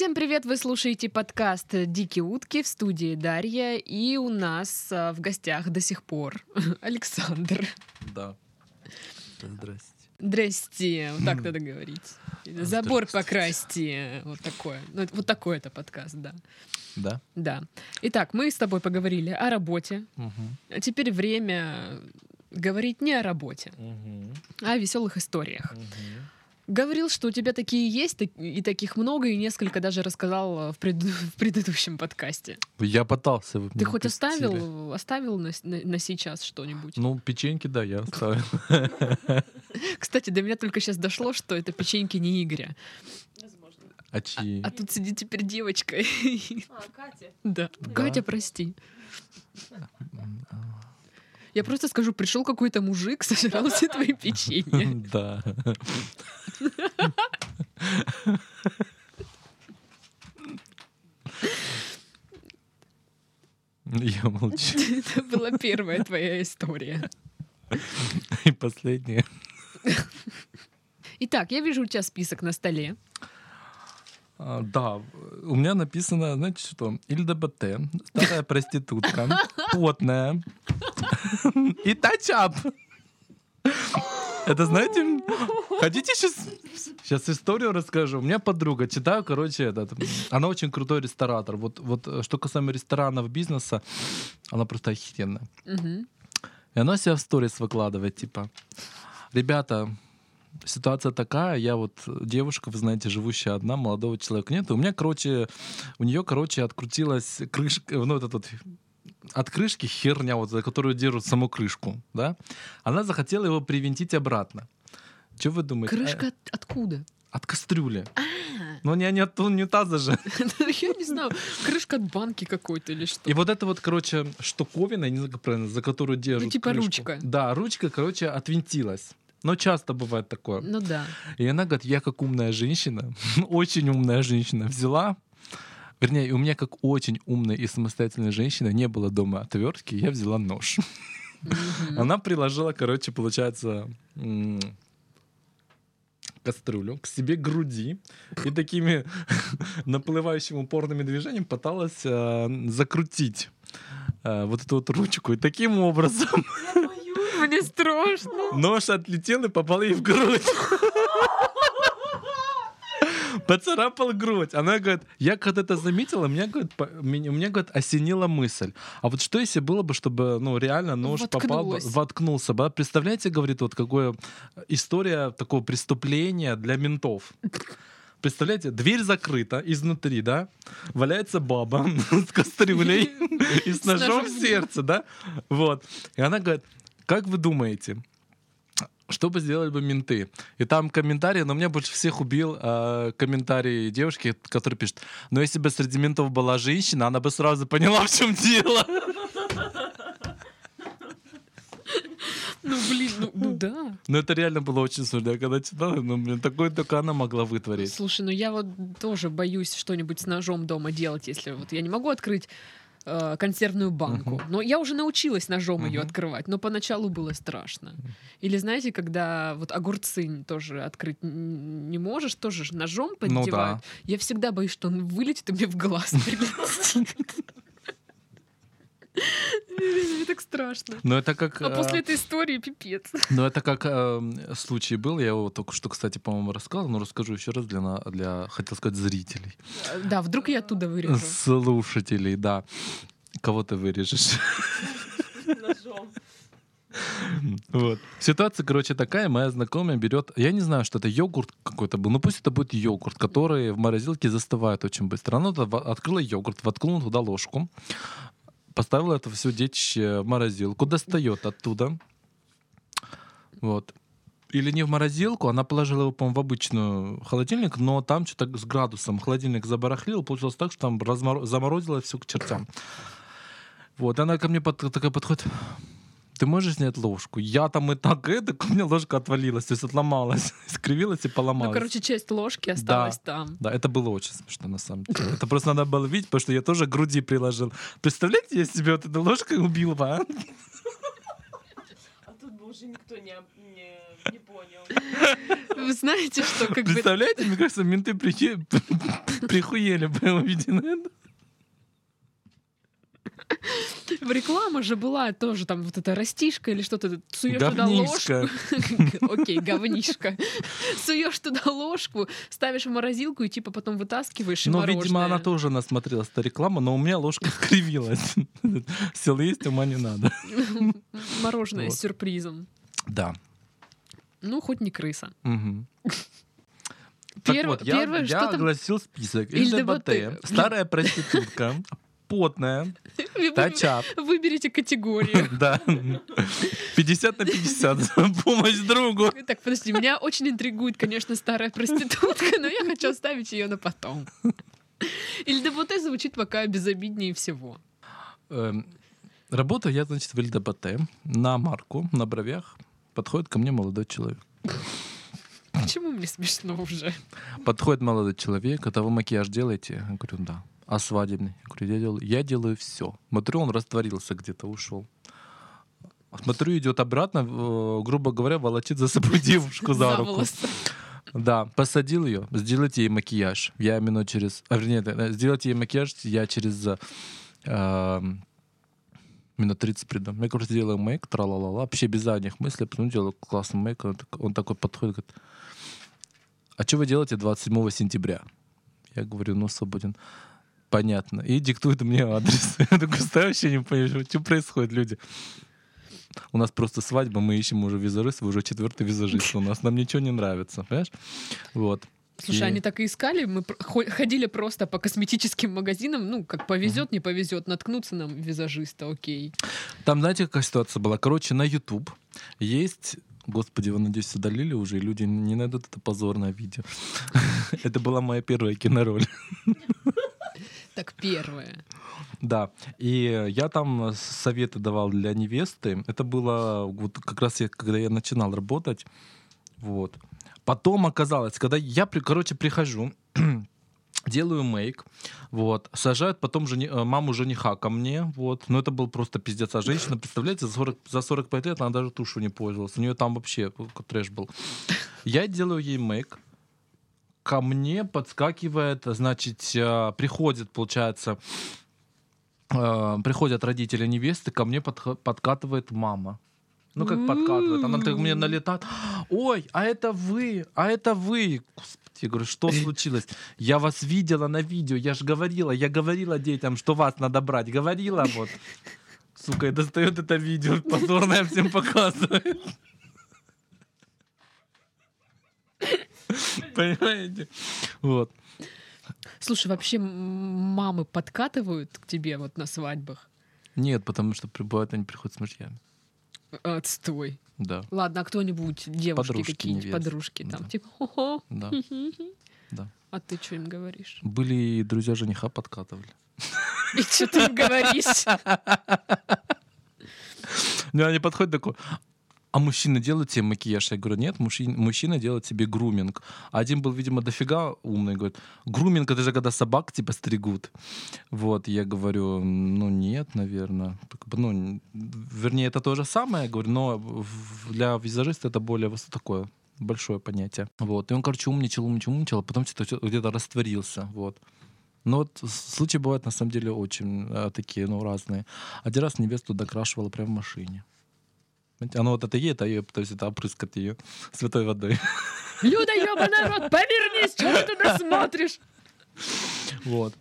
Всем привет! Вы слушаете подкаст «Дикие утки» в студии Дарья. И у нас а, в гостях до сих пор Александр. Да. Здрасте. Здрасте. Вот так надо говорить. Забор покрасьте. Вот такое. Ну, вот такой это подкаст, да. Да? Да. Итак, мы с тобой поговорили о работе. Угу. А теперь время говорить не о работе, а о веселых историях. Говорил, что у тебя такие есть, и таких много, и несколько даже рассказал в, пред- в предыдущем подкасте. Я пытался. Ты меня хоть пустили. оставил, оставил на, на- на сейчас что-нибудь? Ну, печеньки, да, я оставил. Кстати, до меня только сейчас дошло, что это печеньки не Игоря. А чьи? А тут сидит теперь девочка. А, Катя. Да. Да. Катя, прости. Я просто скажу, пришел какой-то мужик, сожрал все твои печенья. Да. Я молчу. Это была первая твоя история. И последнее. Итак, я вижу у тебя список на столе. А, Да, у меня написано, знаете что, ЛДБТ, старая проститутка, потная и тачап. Это знаете, хотите сейчас, сейчас историю расскажу? У меня подруга, читаю, короче, этот, она очень крутой ресторатор. Вот, вот э, что касаемо ресторанов, бизнеса, она просто охеренная. Мгм. И она себя в сторис выкладывает, типа, ребята, ситуация такая, я вот девушка, вы знаете, живущая одна, молодого человека нет. И у меня, короче, у нее, короче, открутилась крышка, ну, вот этот от крышки херня, вот, за которую держат саму крышку, да? Она захотела его привинтить обратно. Что вы думаете? Крышка Э, от- откуда? От кастрюли. А, Ну, не, не от унитаза же. Я не знаю, крышка от банки какой-то или что. И вот это вот, короче, штуковина, не знаю, как правильно, за которую держат Ну, типа крышку. ручка. Да, ручка, короче, отвинтилась. Но часто бывает такое. Ну да. И она говорит, я как умная женщина, очень умная женщина, взяла, вернее, у меня как очень умной и самостоятельной женщины не было дома отвертки, я взяла нож. Она приложила, короче, получается, м, кастрюлю к себе груди и такими наплывающими упорными движениями пыталась э, закрутить э, вот эту вот ручку. И таким образом. Мне страшно. Нож отлетел и попал ей в грудь. Поцарапал грудь. Она говорит, я когда это заметила, меня, говорит, по- меня, меня, говорит, осенила мысль. А вот что если было бы, чтобы, ну, реально нож попал бы, Воткнулось. воткнулся бы? а? Представляете, говорит, вот какое история такого преступления для ментов. Представляете, дверь закрыта изнутри, да? Валяется баба с кастрюлей и с ножом. в сердце, да? Вот. И она говорит, как вы думаете, что бы сделали бы менты? И там комментарий, но меня больше всех убил э, комментарий девушки, который пишет, ну если бы среди ментов была женщина, она бы сразу поняла, в чем дело. Ну блин, ну, ну да. Но это реально было очень смешно. Я когда читал, ну, блин, такое только она могла вытворить. Слушай, ну я вот тоже боюсь что-нибудь с ножом дома делать, если вот я не могу открыть э, консервную банку. Но я уже научилась ножом ее открывать, но поначалу было страшно. Или знаете, когда вот огурцы тоже открыть не можешь, тоже ножом Ну поддевают. да. Я всегда боюсь, что он вылетит и мне в глаз прилетит. Мне так страшно. Но это как... А э, после этой истории пипец. Ну, это как э, случай был, я его только что, кстати, по-моему, рассказал, но расскажу еще раз для, для хотел сказать, зрителей. Да, вдруг я оттуда вырежу. Слушателей, да. Кого ты вырежешь? Ножом. Вот. Ситуация, короче, такая. Моя знакомая берет, я не знаю, что это йогурт какой-то был, ну пусть это будет йогурт, который в морозилке застывает очень быстро. Она открыла йогурт, воткнула туда ложку, поставила это все детище в морозилку, достает оттуда. Вот. Или не в морозилку, она положила его, по-моему, в обычную холодильник, но там что-то с градусом холодильник забарахлил, получилось так, что там размор- заморозило все к чертям. Вот, она ко мне под- такая подходит, ты можешь снять ложку? Я там и так это, у меня ложка отвалилась, то есть отломалась, скривилась и поломалась. Ну, короче, часть ложки осталась там. Да, это было очень смешно, на самом деле. Это просто надо было видеть, потому что я тоже груди приложил. Представляете, я себе вот этой ложкой убил бы, а? А тут бы уже никто не, не, не понял. Вы знаете, что как бы... Представляете, мне кажется, менты прихе- прихуели бы увидены это. В реклама же была тоже там вот эта растишка или что-то, суешь туда ложку. Окей, говнишка. Суешь туда ложку, ставишь в морозилку и типа потом вытаскиваешь Ну, видимо, мороженое. она тоже насмотрелась эта реклама, но у меня ложка скривилась. Сел есть, ума не надо. Мороженое с сюрпризом. Да. Ну, хоть не крыса. Так Перв- вот, я, Первое, я что там... огласил список. ЛГБТ. ЛГБТ, старая проститутка, потная, тачап, Выберите категорию. да, 50 на 50, за помощь другу. Так, подожди, меня очень интригует, конечно, старая проститутка, но я хочу оставить ее на потом. Или ЛДБТ звучит пока безобиднее всего. Эм, Работаю я, значит, в ЛДБТ на марку, на бровях. Подходит ко мне молодой человек. Почему мне смешно уже? Подходит молодой человек, это вы макияж делаете? Я говорю, да. А свадебный? Я говорю, я делаю, я делаю все. Смотрю, он растворился где-то, ушел. Смотрю, идет обратно, э, грубо говоря, волочит за собой девушку за руку. Да, посадил ее, сделайте ей макияж. Я минут через... А, вернее, э, сделайте ей макияж, я через э, минут 30 приду. Я, короче, делаю мейк, тра-ла-ла-ла, вообще без задних мыслей, потом делаю классный мейк, он, так- он такой подходит, говорит, а что вы делаете 27 сентября? Я говорю, ну, свободен. Понятно. И диктует мне адрес. Я такой, стою, вообще не понимаю, что происходит, люди. У нас просто свадьба, мы ищем уже визажист, вы уже четвертый визажист у нас, нам ничего не нравится, понимаешь? Вот. Слушай, И- они так и искали. Мы ходили просто по косметическим магазинам. Ну, как повезет, не повезет, наткнуться нам визажиста, окей. Там, знаете, какая ситуация была? Короче, на YouTube есть Господи, вы, надеюсь, удалили уже, и люди не найдут это позорное видео. Это была моя первая кинороль. Так, первое. Да, и я там советы давал для невесты. Это было вот как раз я, когда я начинал работать. Вот. Потом оказалось, когда я, короче, прихожу, делаю мейк, вот, сажают потом жени, э, маму жениха ко мне, вот, но это был просто пиздец, а женщина, представляете, за, 40, за 45 лет она даже тушу не пользовалась, у нее там вообще э, трэш был. Я делаю ей мейк, ко мне подскакивает, значит, э, приходит, получается, э, приходят родители невесты, ко мне подкатывает мама. Ну, как подкатывает. Она так мне налетает. Ой, а это вы, а это вы. Господи, я говорю, что случилось? Я вас видела на видео, я же говорила, я говорила детям, что вас надо брать. Говорила вот. Сука, и достает это видео, позорное всем показывает. Понимаете? Вот. Слушай, вообще мамы подкатывают к тебе вот на свадьбах? Нет, потому что прибывают они приходят с мужьями. Отстой. Да, Ладно, а кто-нибудь, девушки какие-нибудь, подружки там, Да. типа, хо-хо. да, да. А ты что им говоришь? Были друзья жениха подкатывали. И что ты им говоришь? Ну, они подходят такой, а мужчины делают тебе макияж? Я говорю, нет, мужчина, мужчина делает тебе груминг. Один был, видимо, дофига умный, говорит, груминг это же когда собак типа стригут. Вот, я говорю, ну нет, наверное. Ну, вернее, это то же самое, говорю, но для визажиста это более такое большое понятие. Вот. И он, короче, умничал, умничал, умничал, а потом всё- где-то растворился. Вот. Но вот с- случаи бывают на самом деле очень э, такие, ну, разные. Один раз невесту докрашивала прямо в машине. Оно вот это едет, а ее, то есть это опрыскать ее святой водой. Люда, ёбаный рот, повернись, что ты туда смотришь? Вот.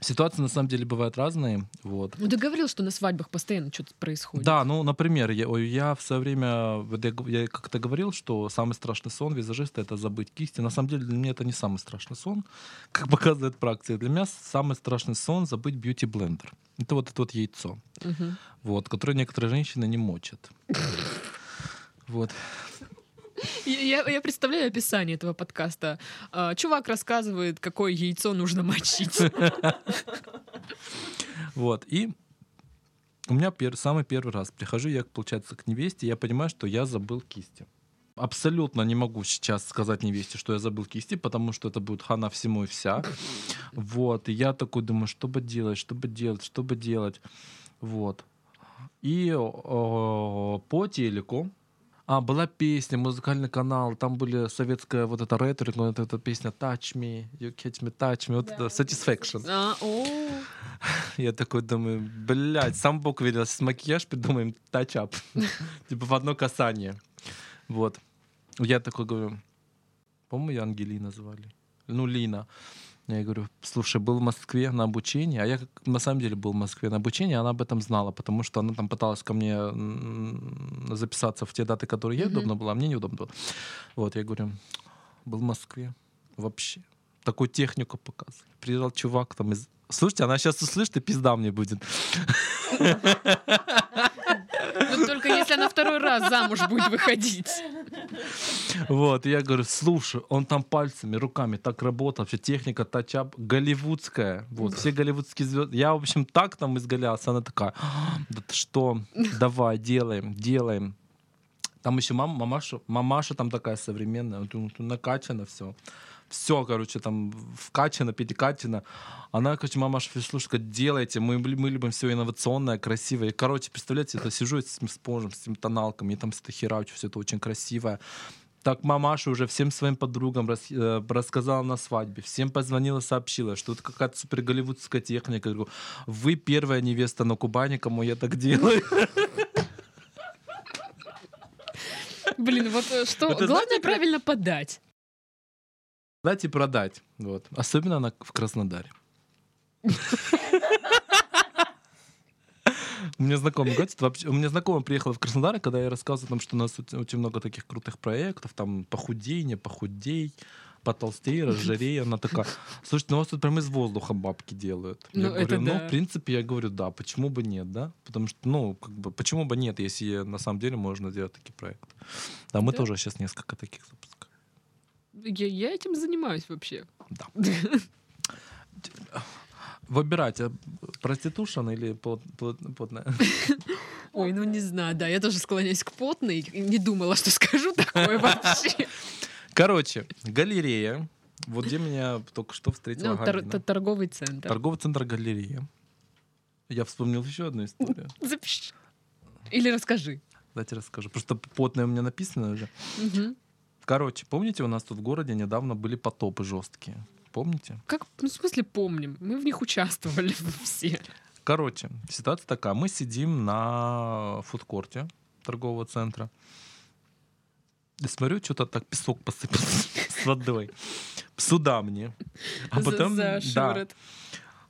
Ситуации на самом деле бывают разные. Вот. Ну, ты говорил, что на свадьбах постоянно что-то происходит. Да, ну, например, я, я в свое время, я, как-то говорил, что самый страшный сон визажиста — это забыть кисти. На самом деле для меня это не самый страшный сон, как показывает практика. Для меня самый страшный сон — забыть бьюти-блендер. Это вот это вот яйцо, Мгм. вот, которое некоторые женщины не мочат. Вот. Я, я- представляю описание этого подкаста. А, чувак рассказывает, какое яйцо нужно мочить. Вот. И у меня пер- самый первый раз прихожу я, получается, к невесте, я понимаю, что я забыл кисти. Абсолютно не могу сейчас сказать невесте, что я забыл кисти, потому что это будет хана всему и вся. Вот. И я такой думаю, что бы делать, что бы делать, что бы делать. Вот. И по телеку а, была песня, музыкальный канал, там были советская вот эта ретро, вот эта песня Touch Me, You Catch Me, Touch Me, вот это Satisfaction. А, о, Я такой думаю, блядь, сам Бог велел, с макияж придумаем Touch Up. Типа в одно касание. Вот. Я такой говорю, по-моему, ее Ангелина звали. Ну, Лина. Я говорю, слушай, был в Москве на обучении, а я на самом деле был в Москве на обучении, она об этом знала, потому что она там пыталась ко мне записаться в те даты, которые ей Мгм. удобно было, а мне неудобно было. Вот, я говорю, был в Москве вообще. Такую технику показывали. Приезжал чувак там из... Слушайте, она сейчас услышит, и пизда мне будет. ну только если она второй раз замуж будет выходить. Вот, я говорю, слушай, он там пальцами, руками так работал, вообще техника тачап голливудская, вот, все голливудские звезды. Я, в общем, так там изгалялся, она такая, «А, да ты что, давай, делаем, делаем. Там еще мама, мамаша, мамаша там такая современная, накачано все. Все, короче, там вкачано, перекачано. Она, короче, мамаша слушай, делайте, мы, мы любим все инновационное, красивое. И, короче, представляете, это сижу с этим спонжем, с этими тоналками, и там все это херачу, все это очень красивое. Так мамаша уже всем своим подругам рас- э, рассказала на свадьбе, всем позвонила, сообщила, что это какая-то супер голливудская техника. Я говорю, вы первая невеста на Кубани, кому я так делаю. Блин, вот э, что, это главное знаете, правильно подать. Дать и продать. Вот. Особенно на, в Краснодаре. У меня знакомый, говорит, вообще, у меня знакомый приехал в Краснодар, и когда я рассказывал, там, что у нас очень много таких крутых проектов, там похудей, не похудей, потолстей, разжирей, она такая, слушайте, ну у вас тут прям из воздуха бабки делают. Я Ну, говорю, это ну, да. в принципе, я говорю, да, почему бы нет, да? Потому что, ну, как бы, почему бы нет, если на самом деле можно сделать такие проекты. Да, мы Да. тоже сейчас несколько таких запускаем. Я, я этим занимаюсь вообще. Да. Выбирать, а, проститушен или плот- плот- потная? Ой, ну не знаю, да, я тоже склоняюсь к потной. Не думала, что скажу такое вообще. Короче, галерея. Вот где меня только что встретила Ну, тор- торговый центр. Торговый центр галерея. Я вспомнил еще одну историю. Запиши. Или расскажи. Давайте расскажу. Просто потная у меня написано уже. Мгм. Короче, помните, у нас тут в городе недавно были потопы жесткие? Помните? Как, ну, в смысле, помним? Мы в них участвовали все. Короче, ситуация такая. Мы сидим на фудкорте торгового центра. И смотрю, что-то так песок посыпался с водой. Сюда мне. А За- потом, за да, шиворот.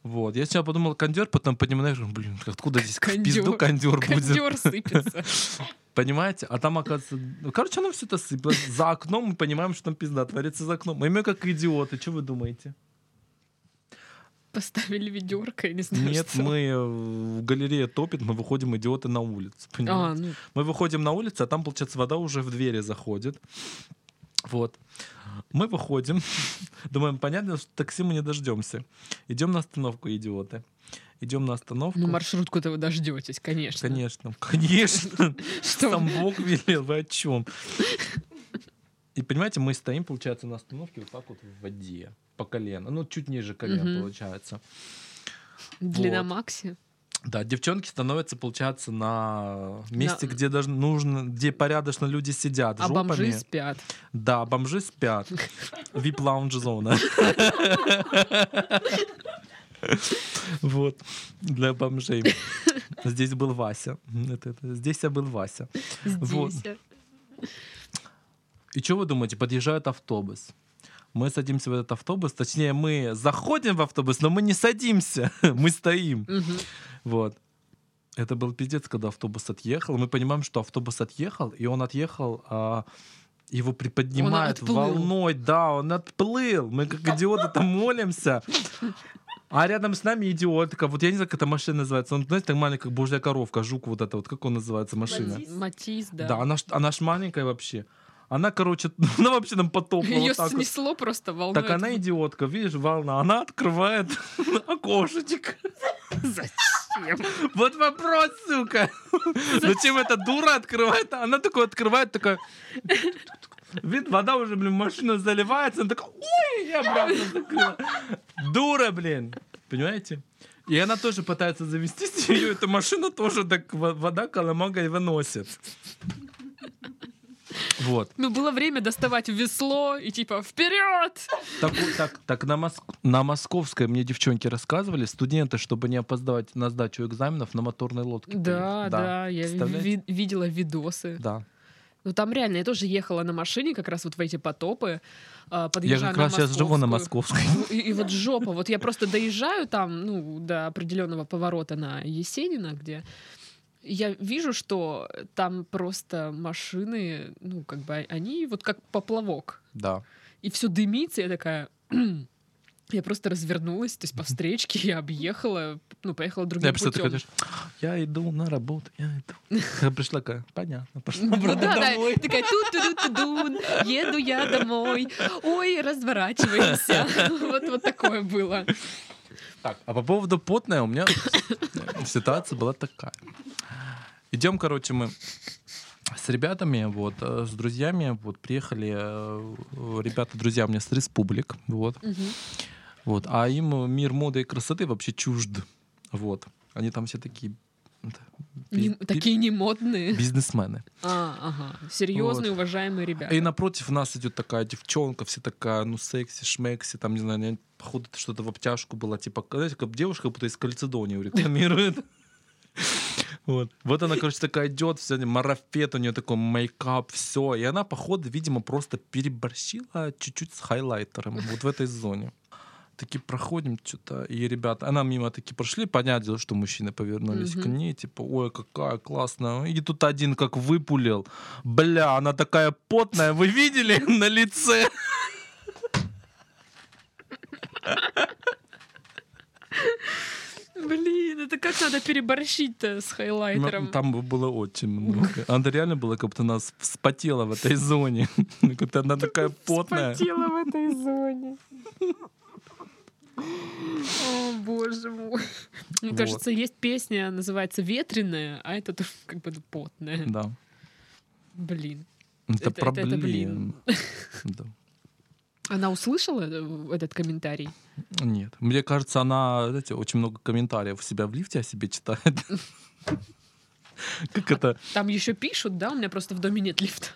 Вот. Я сначала подумал кондер, потом понимаю, что, блин, откуда здесь в Кондёр. пизду кондер будет? Кондер сыпется. Понимаете? А там, оказывается... ну, Короче, оно все это сыпалось. За окном мы понимаем, что там пизда творится за окном. Мы как идиоты. Что вы думаете? Поставили ведерко, я не знаю, Нет, что. мы э, в галерее топит, мы выходим идиоты на улицу. Понимаете? А, ну, Мы выходим на улицу, а там, получается, вода уже в двери заходит. Вот. Мы выходим. Думаем, понятно, что такси мы не дождемся. Идем на остановку, идиоты. Идем на остановку. ну маршрутку-то вы дождетесь, конечно. Конечно, конечно. Что? Сам Бог велел, вы о чем? И понимаете, мы стоим, получается, на остановке вот так вот в воде, по колено. Ну, чуть ниже колена, получается. Длина Вот. Макси. Да, девчонки становятся, получается, на месте, На- где даже нужно, где порядочно люди сидят, А жопами. бомжи спят. Да, бомжи спят. Вип лаунж зона. Вот. Для бомжей. Здесь был Вася. Здесь я был Вася. Здесь. И что вы думаете? Подъезжает автобус. Мы садимся в этот автобус, точнее, мы заходим в автобус, но мы не садимся, мы стоим. Вот. Это был пиздец, когда автобус отъехал. Мы понимаем, что автобус отъехал, и он отъехал, а его приподнимает волной. Да, он отплыл. Мы как идиоты там молимся. А рядом с нами идиотка. Вот я не знаю, как эта машина называется. Он, знаете, так маленькая, как божья коровка, жук вот это вот. Как он называется, машина? Матис. Да. Да, она, она ж маленькая вообще. Она, короче, она вообще нам потопала Ее вот так вот. снесло просто волной. Так она идиотка, видишь, волна. Она открывает окошечек. Зачем? Вот вопрос, сука. Зачем эта дура открывает? Она такой открывает, такая... Вид, вода уже, блин, машина заливается. Она такая, ой, я обратно закрыла. Дура, блин. Понимаете? И она тоже пытается завестись, ее эту машину тоже так во- вода коломагой выносит. Вот. Ну, было время доставать весло и типа вперед! Так, так, так на, Моск- на Московской мне девчонки рассказывали, студенты, чтобы не опоздавать на сдачу экзаменов, на моторной лодке. Да, поедут. да, я ви- видела видосы. Да. Ну там реально, я тоже ехала на машине как раз вот в эти потопы, а, Я же как раз сейчас живу на. Московской. И, и вот жопа. Вот я просто доезжаю там, ну, до определенного поворота на Есенина, где я вижу, что там просто машины, ну, как бы они вот как поплавок. Да. И все дымится, я такая... Я просто развернулась, то есть по встречке я объехала, ну, поехала другим Я путем. такой, я иду на работу, я иду. Я пришла такая, понятно, пошла Ну да, да, домой. такая тут ту ту дун еду я домой, ой, разворачиваемся. Вот, вот такое было. Так, а по поводу потная у меня ситуация была такая. Идем, короче, мы с ребятами, вот, э, с друзьями, вот, приехали, э, ребята, друзья у меня с республик, вот, Мгм. вот, а им мир моды и красоты вообще чужд, вот. Они там все такие Не- такие не модные. бизнесмены. А, ага. Серьезные, уважаемые ребята. И напротив нас идет такая девчонка, все такая, ну, секси, шмекси, там, не знаю, походу что-то в обтяжку было, типа, знаете, как девушка, как будто из Кальцедонии рекламирует. Вот. вот она, короче, такая идет, все, марафет у нее такой, мейкап, все. И она, походу, видимо, просто переборщила чуть-чуть с хайлайтером вот в этой зоне. Такие проходим что-то, и ребята, она мимо такие прошли, понятное дело, что мужчины повернулись к Мгм. ней, типа, ой, какая классная. И тут один как выпулил. Бля, она такая потная, вы видели на лице? Блин, это как надо переборщить-то с хайлайтером? Там было очень много. Она реально была, как будто нас вспотела в этой зоне. Как будто она такая потная. Спотела в этой зоне. О, боже мой. Мне Вот. кажется, есть песня, называется «Ветреная», а это тоже как бы потная. Да. Блин. Это Это- это- это проблема. Да. Она услышала э, этот комментарий? Нет. Мне кажется, она, знаете, очень много комментариев у себя в лифте о себе читает. Как это? Там еще пишут, да? У меня просто в доме нет лифта.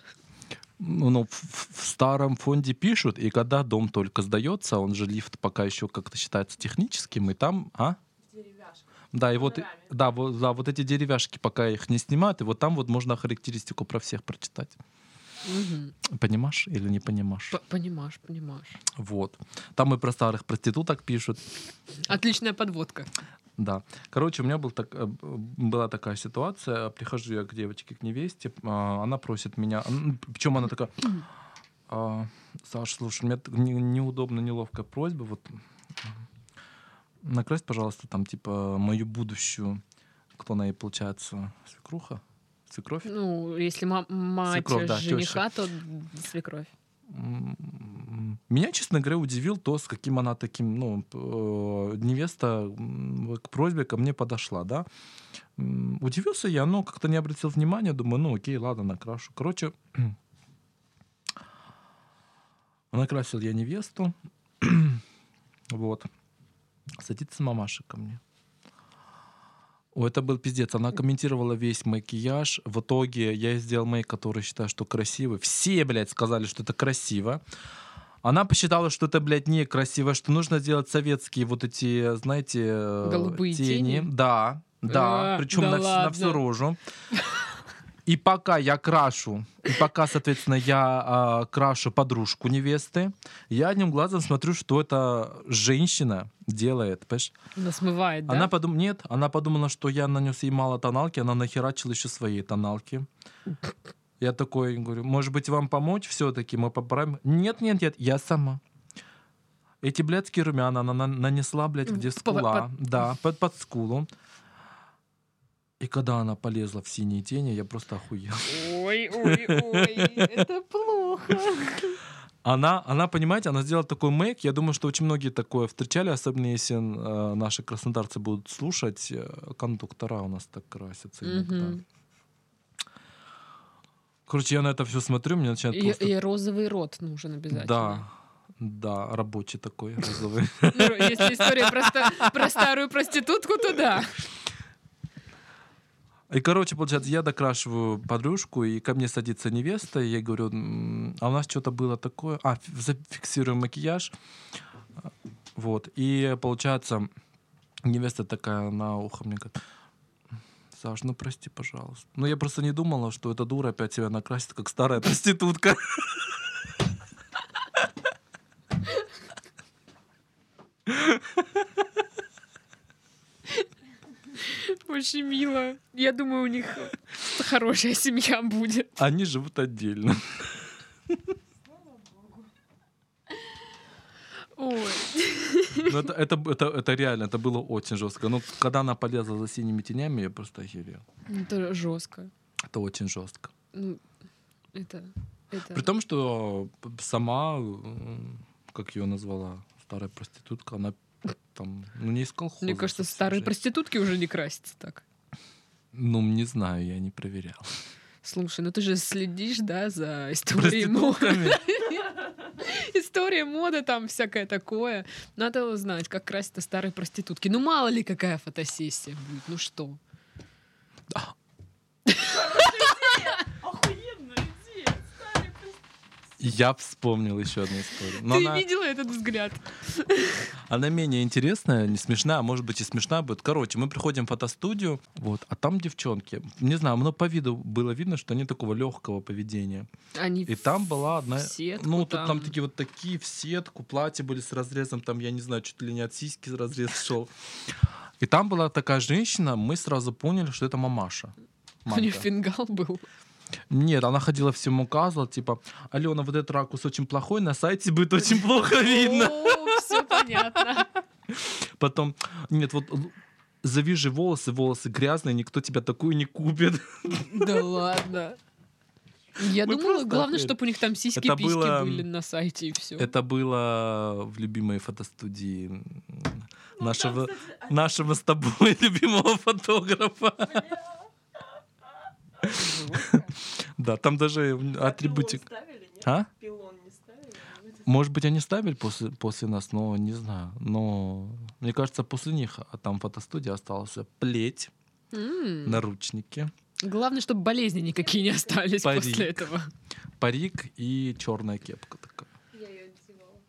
Ну, ну, в, в старом фонде пишут, и когда дом только сдается, он же лифт пока еще как-то считается техническим, и там, а? Да, и вот, да, вот, да, вот эти деревяшки, пока их не снимают, и вот там вот можно характеристику про всех прочитать. Мгм. Понимаешь или не понимаешь? П- Понимаешь, понимаешь. Вот. Там и про старых проституток пишут. Отличная подводка. Да. Короче, у меня был так, э, была такая ситуация. Прихожу я к девочке, к невесте. а, Она просит меня... Причем она такая... «А, Саша, слушай, у меня так не- неудобно, неловкая просьба. Вот накрась, пожалуйста, там, типа, мою будущую... Кто она ей, получается? Свекруха? Свекровь? Ну, если ма- мать Свекровь, да, жениха, то свекровь. М, Меня, честно говоря, удивил то, с каким она таким, ну, э, невеста к просьбе ко мне подошла, да. Удивился я, но как-то не обратил внимания, думаю, ну окей, ладно, накрашу. Короче, накрасил я невесту, вот. Садится мамаша ко мне. О, это был пиздец. Она комментировала весь макияж. В итоге я сделал мейк, который считаю, что красивый. Все, блядь, сказали, что это красиво. Она посчитала, что это, блядь, некрасиво, что нужно делать советские вот эти, знаете, э, Голубые тени? Да, да. А, Причем да на, на всю рожу. И пока я крашу, и пока, соответственно, я а, крашу подружку невесты, я одним глазом смотрю, что эта женщина делает, понимаешь? Она смывает, да? Она подумала, нет, она подумала, что я нанес ей мало тоналки, она нахерачила еще своей тоналки. Я такой говорю, может быть, вам помочь все-таки, мы поправим? Нет, нет, нет, я сама. Эти блядские румяна она на- нанесла, блядь, где скула. Да, под, под скулу. И когда она полезла в синие тени, я просто охуел. Ой, ой, ой, это плохо. Она, она, понимаете, она сделала такой мейк. Я думаю, что очень многие такое встречали, особенно если э, наши краснодарцы будут слушать. Э, кондуктора у нас так красятся иногда. Мгм. Короче, я на это все смотрю, мне начинает И, просто... и розовый рот нужен обязательно. Да. Да, рабочий такой, розовый. Ну, если история про старую проститутку, то да. И, короче, получается, я докрашиваю подружку, и ко мне садится невеста, и я говорю, «М, а у нас что-то было такое. А, фи- зафиксируем макияж. Вот. И, получается, невеста такая на ухо мне говорит, Саш, ну прости, пожалуйста. Ну, я просто не думала, что эта дура опять себя накрасит, как старая проститутка. Очень мило. Я думаю, у них хорошая семья будет. Они живут отдельно. Ой. Ну, это, это, это, это реально, это было очень жестко. Но когда она полезла за синими тенями, я просто охерел. Это жестко. Это очень жестко. Ну, это... это... При том, что сама, как ее назвала, старая проститутка, она там, ну, не из колхоза. Мне кажется, старые же. проститутки уже не красятся так. Ну, не знаю, я не проверял. Слушай, ну ты же следишь, да, за историей моды. История моды, там всякое такое. Надо знать, как красятся старые проститутки. Ну, мало ли, какая фотосессия будет. Ну что? Я вспомнил еще одну историю. Но Ты она, видела этот взгляд? она менее интересная, не смешная, а может быть и смешная будет. Короче, мы приходим в фотостудию, вот, а там девчонки. Не знаю, но по виду было видно, что они такого легкого поведения. Они И там была одна... сетку ну, тут там. там такие вот такие в сетку, платья были с разрезом, там, я не знаю, чуть ли не от сиськи разрез шел. И там была такая женщина, мы сразу поняли, что это мамаша. У нее фингал был. Нет, она ходила всем указывала, типа, Алена, вот этот ракурс очень плохой, на сайте будет очень плохо видно. все понятно. Потом, нет, вот завяжи волосы, волосы грязные, никто тебя такую не купит. Да ладно. Я Мы думала, главное, чтобы у них там сиськи Это письки было- были на сайте и все. Это было в любимой фотостудии Ну, нашего, там, кстати, нашего с тобой любимого фотографа. Да, там даже а атрибутик. пилон ставили, нет? А? Пилон не ставили? Может быть, они ставили после, после нас, но не знаю. Но мне кажется, после них, а там фотостудия осталась плеть, наручники, Главное, чтобы болезни никакие не остались Парик. после этого. парик и черная кепка такая. Я ее одевала.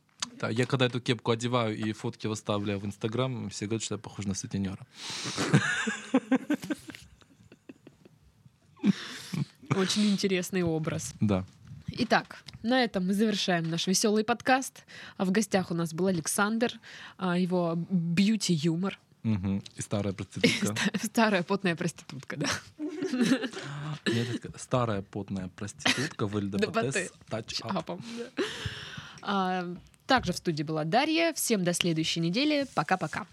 Да, я когда эту кепку одеваю и фотки выставляю в Инстаграм, все говорят, что я похож на сутенера. Очень интересный образ. Да. Итак, на этом мы завершаем наш веселый подкаст. А в гостях у нас был Александр, а, его бьюти-юмор. Мгм. И старая проститутка. Старая потная проститутка, да. Нет, старая потная проститутка в ЛДПТ тач Чапом, да. А, Также в студии была Дарья. Всем до следующей недели. Пока-пока.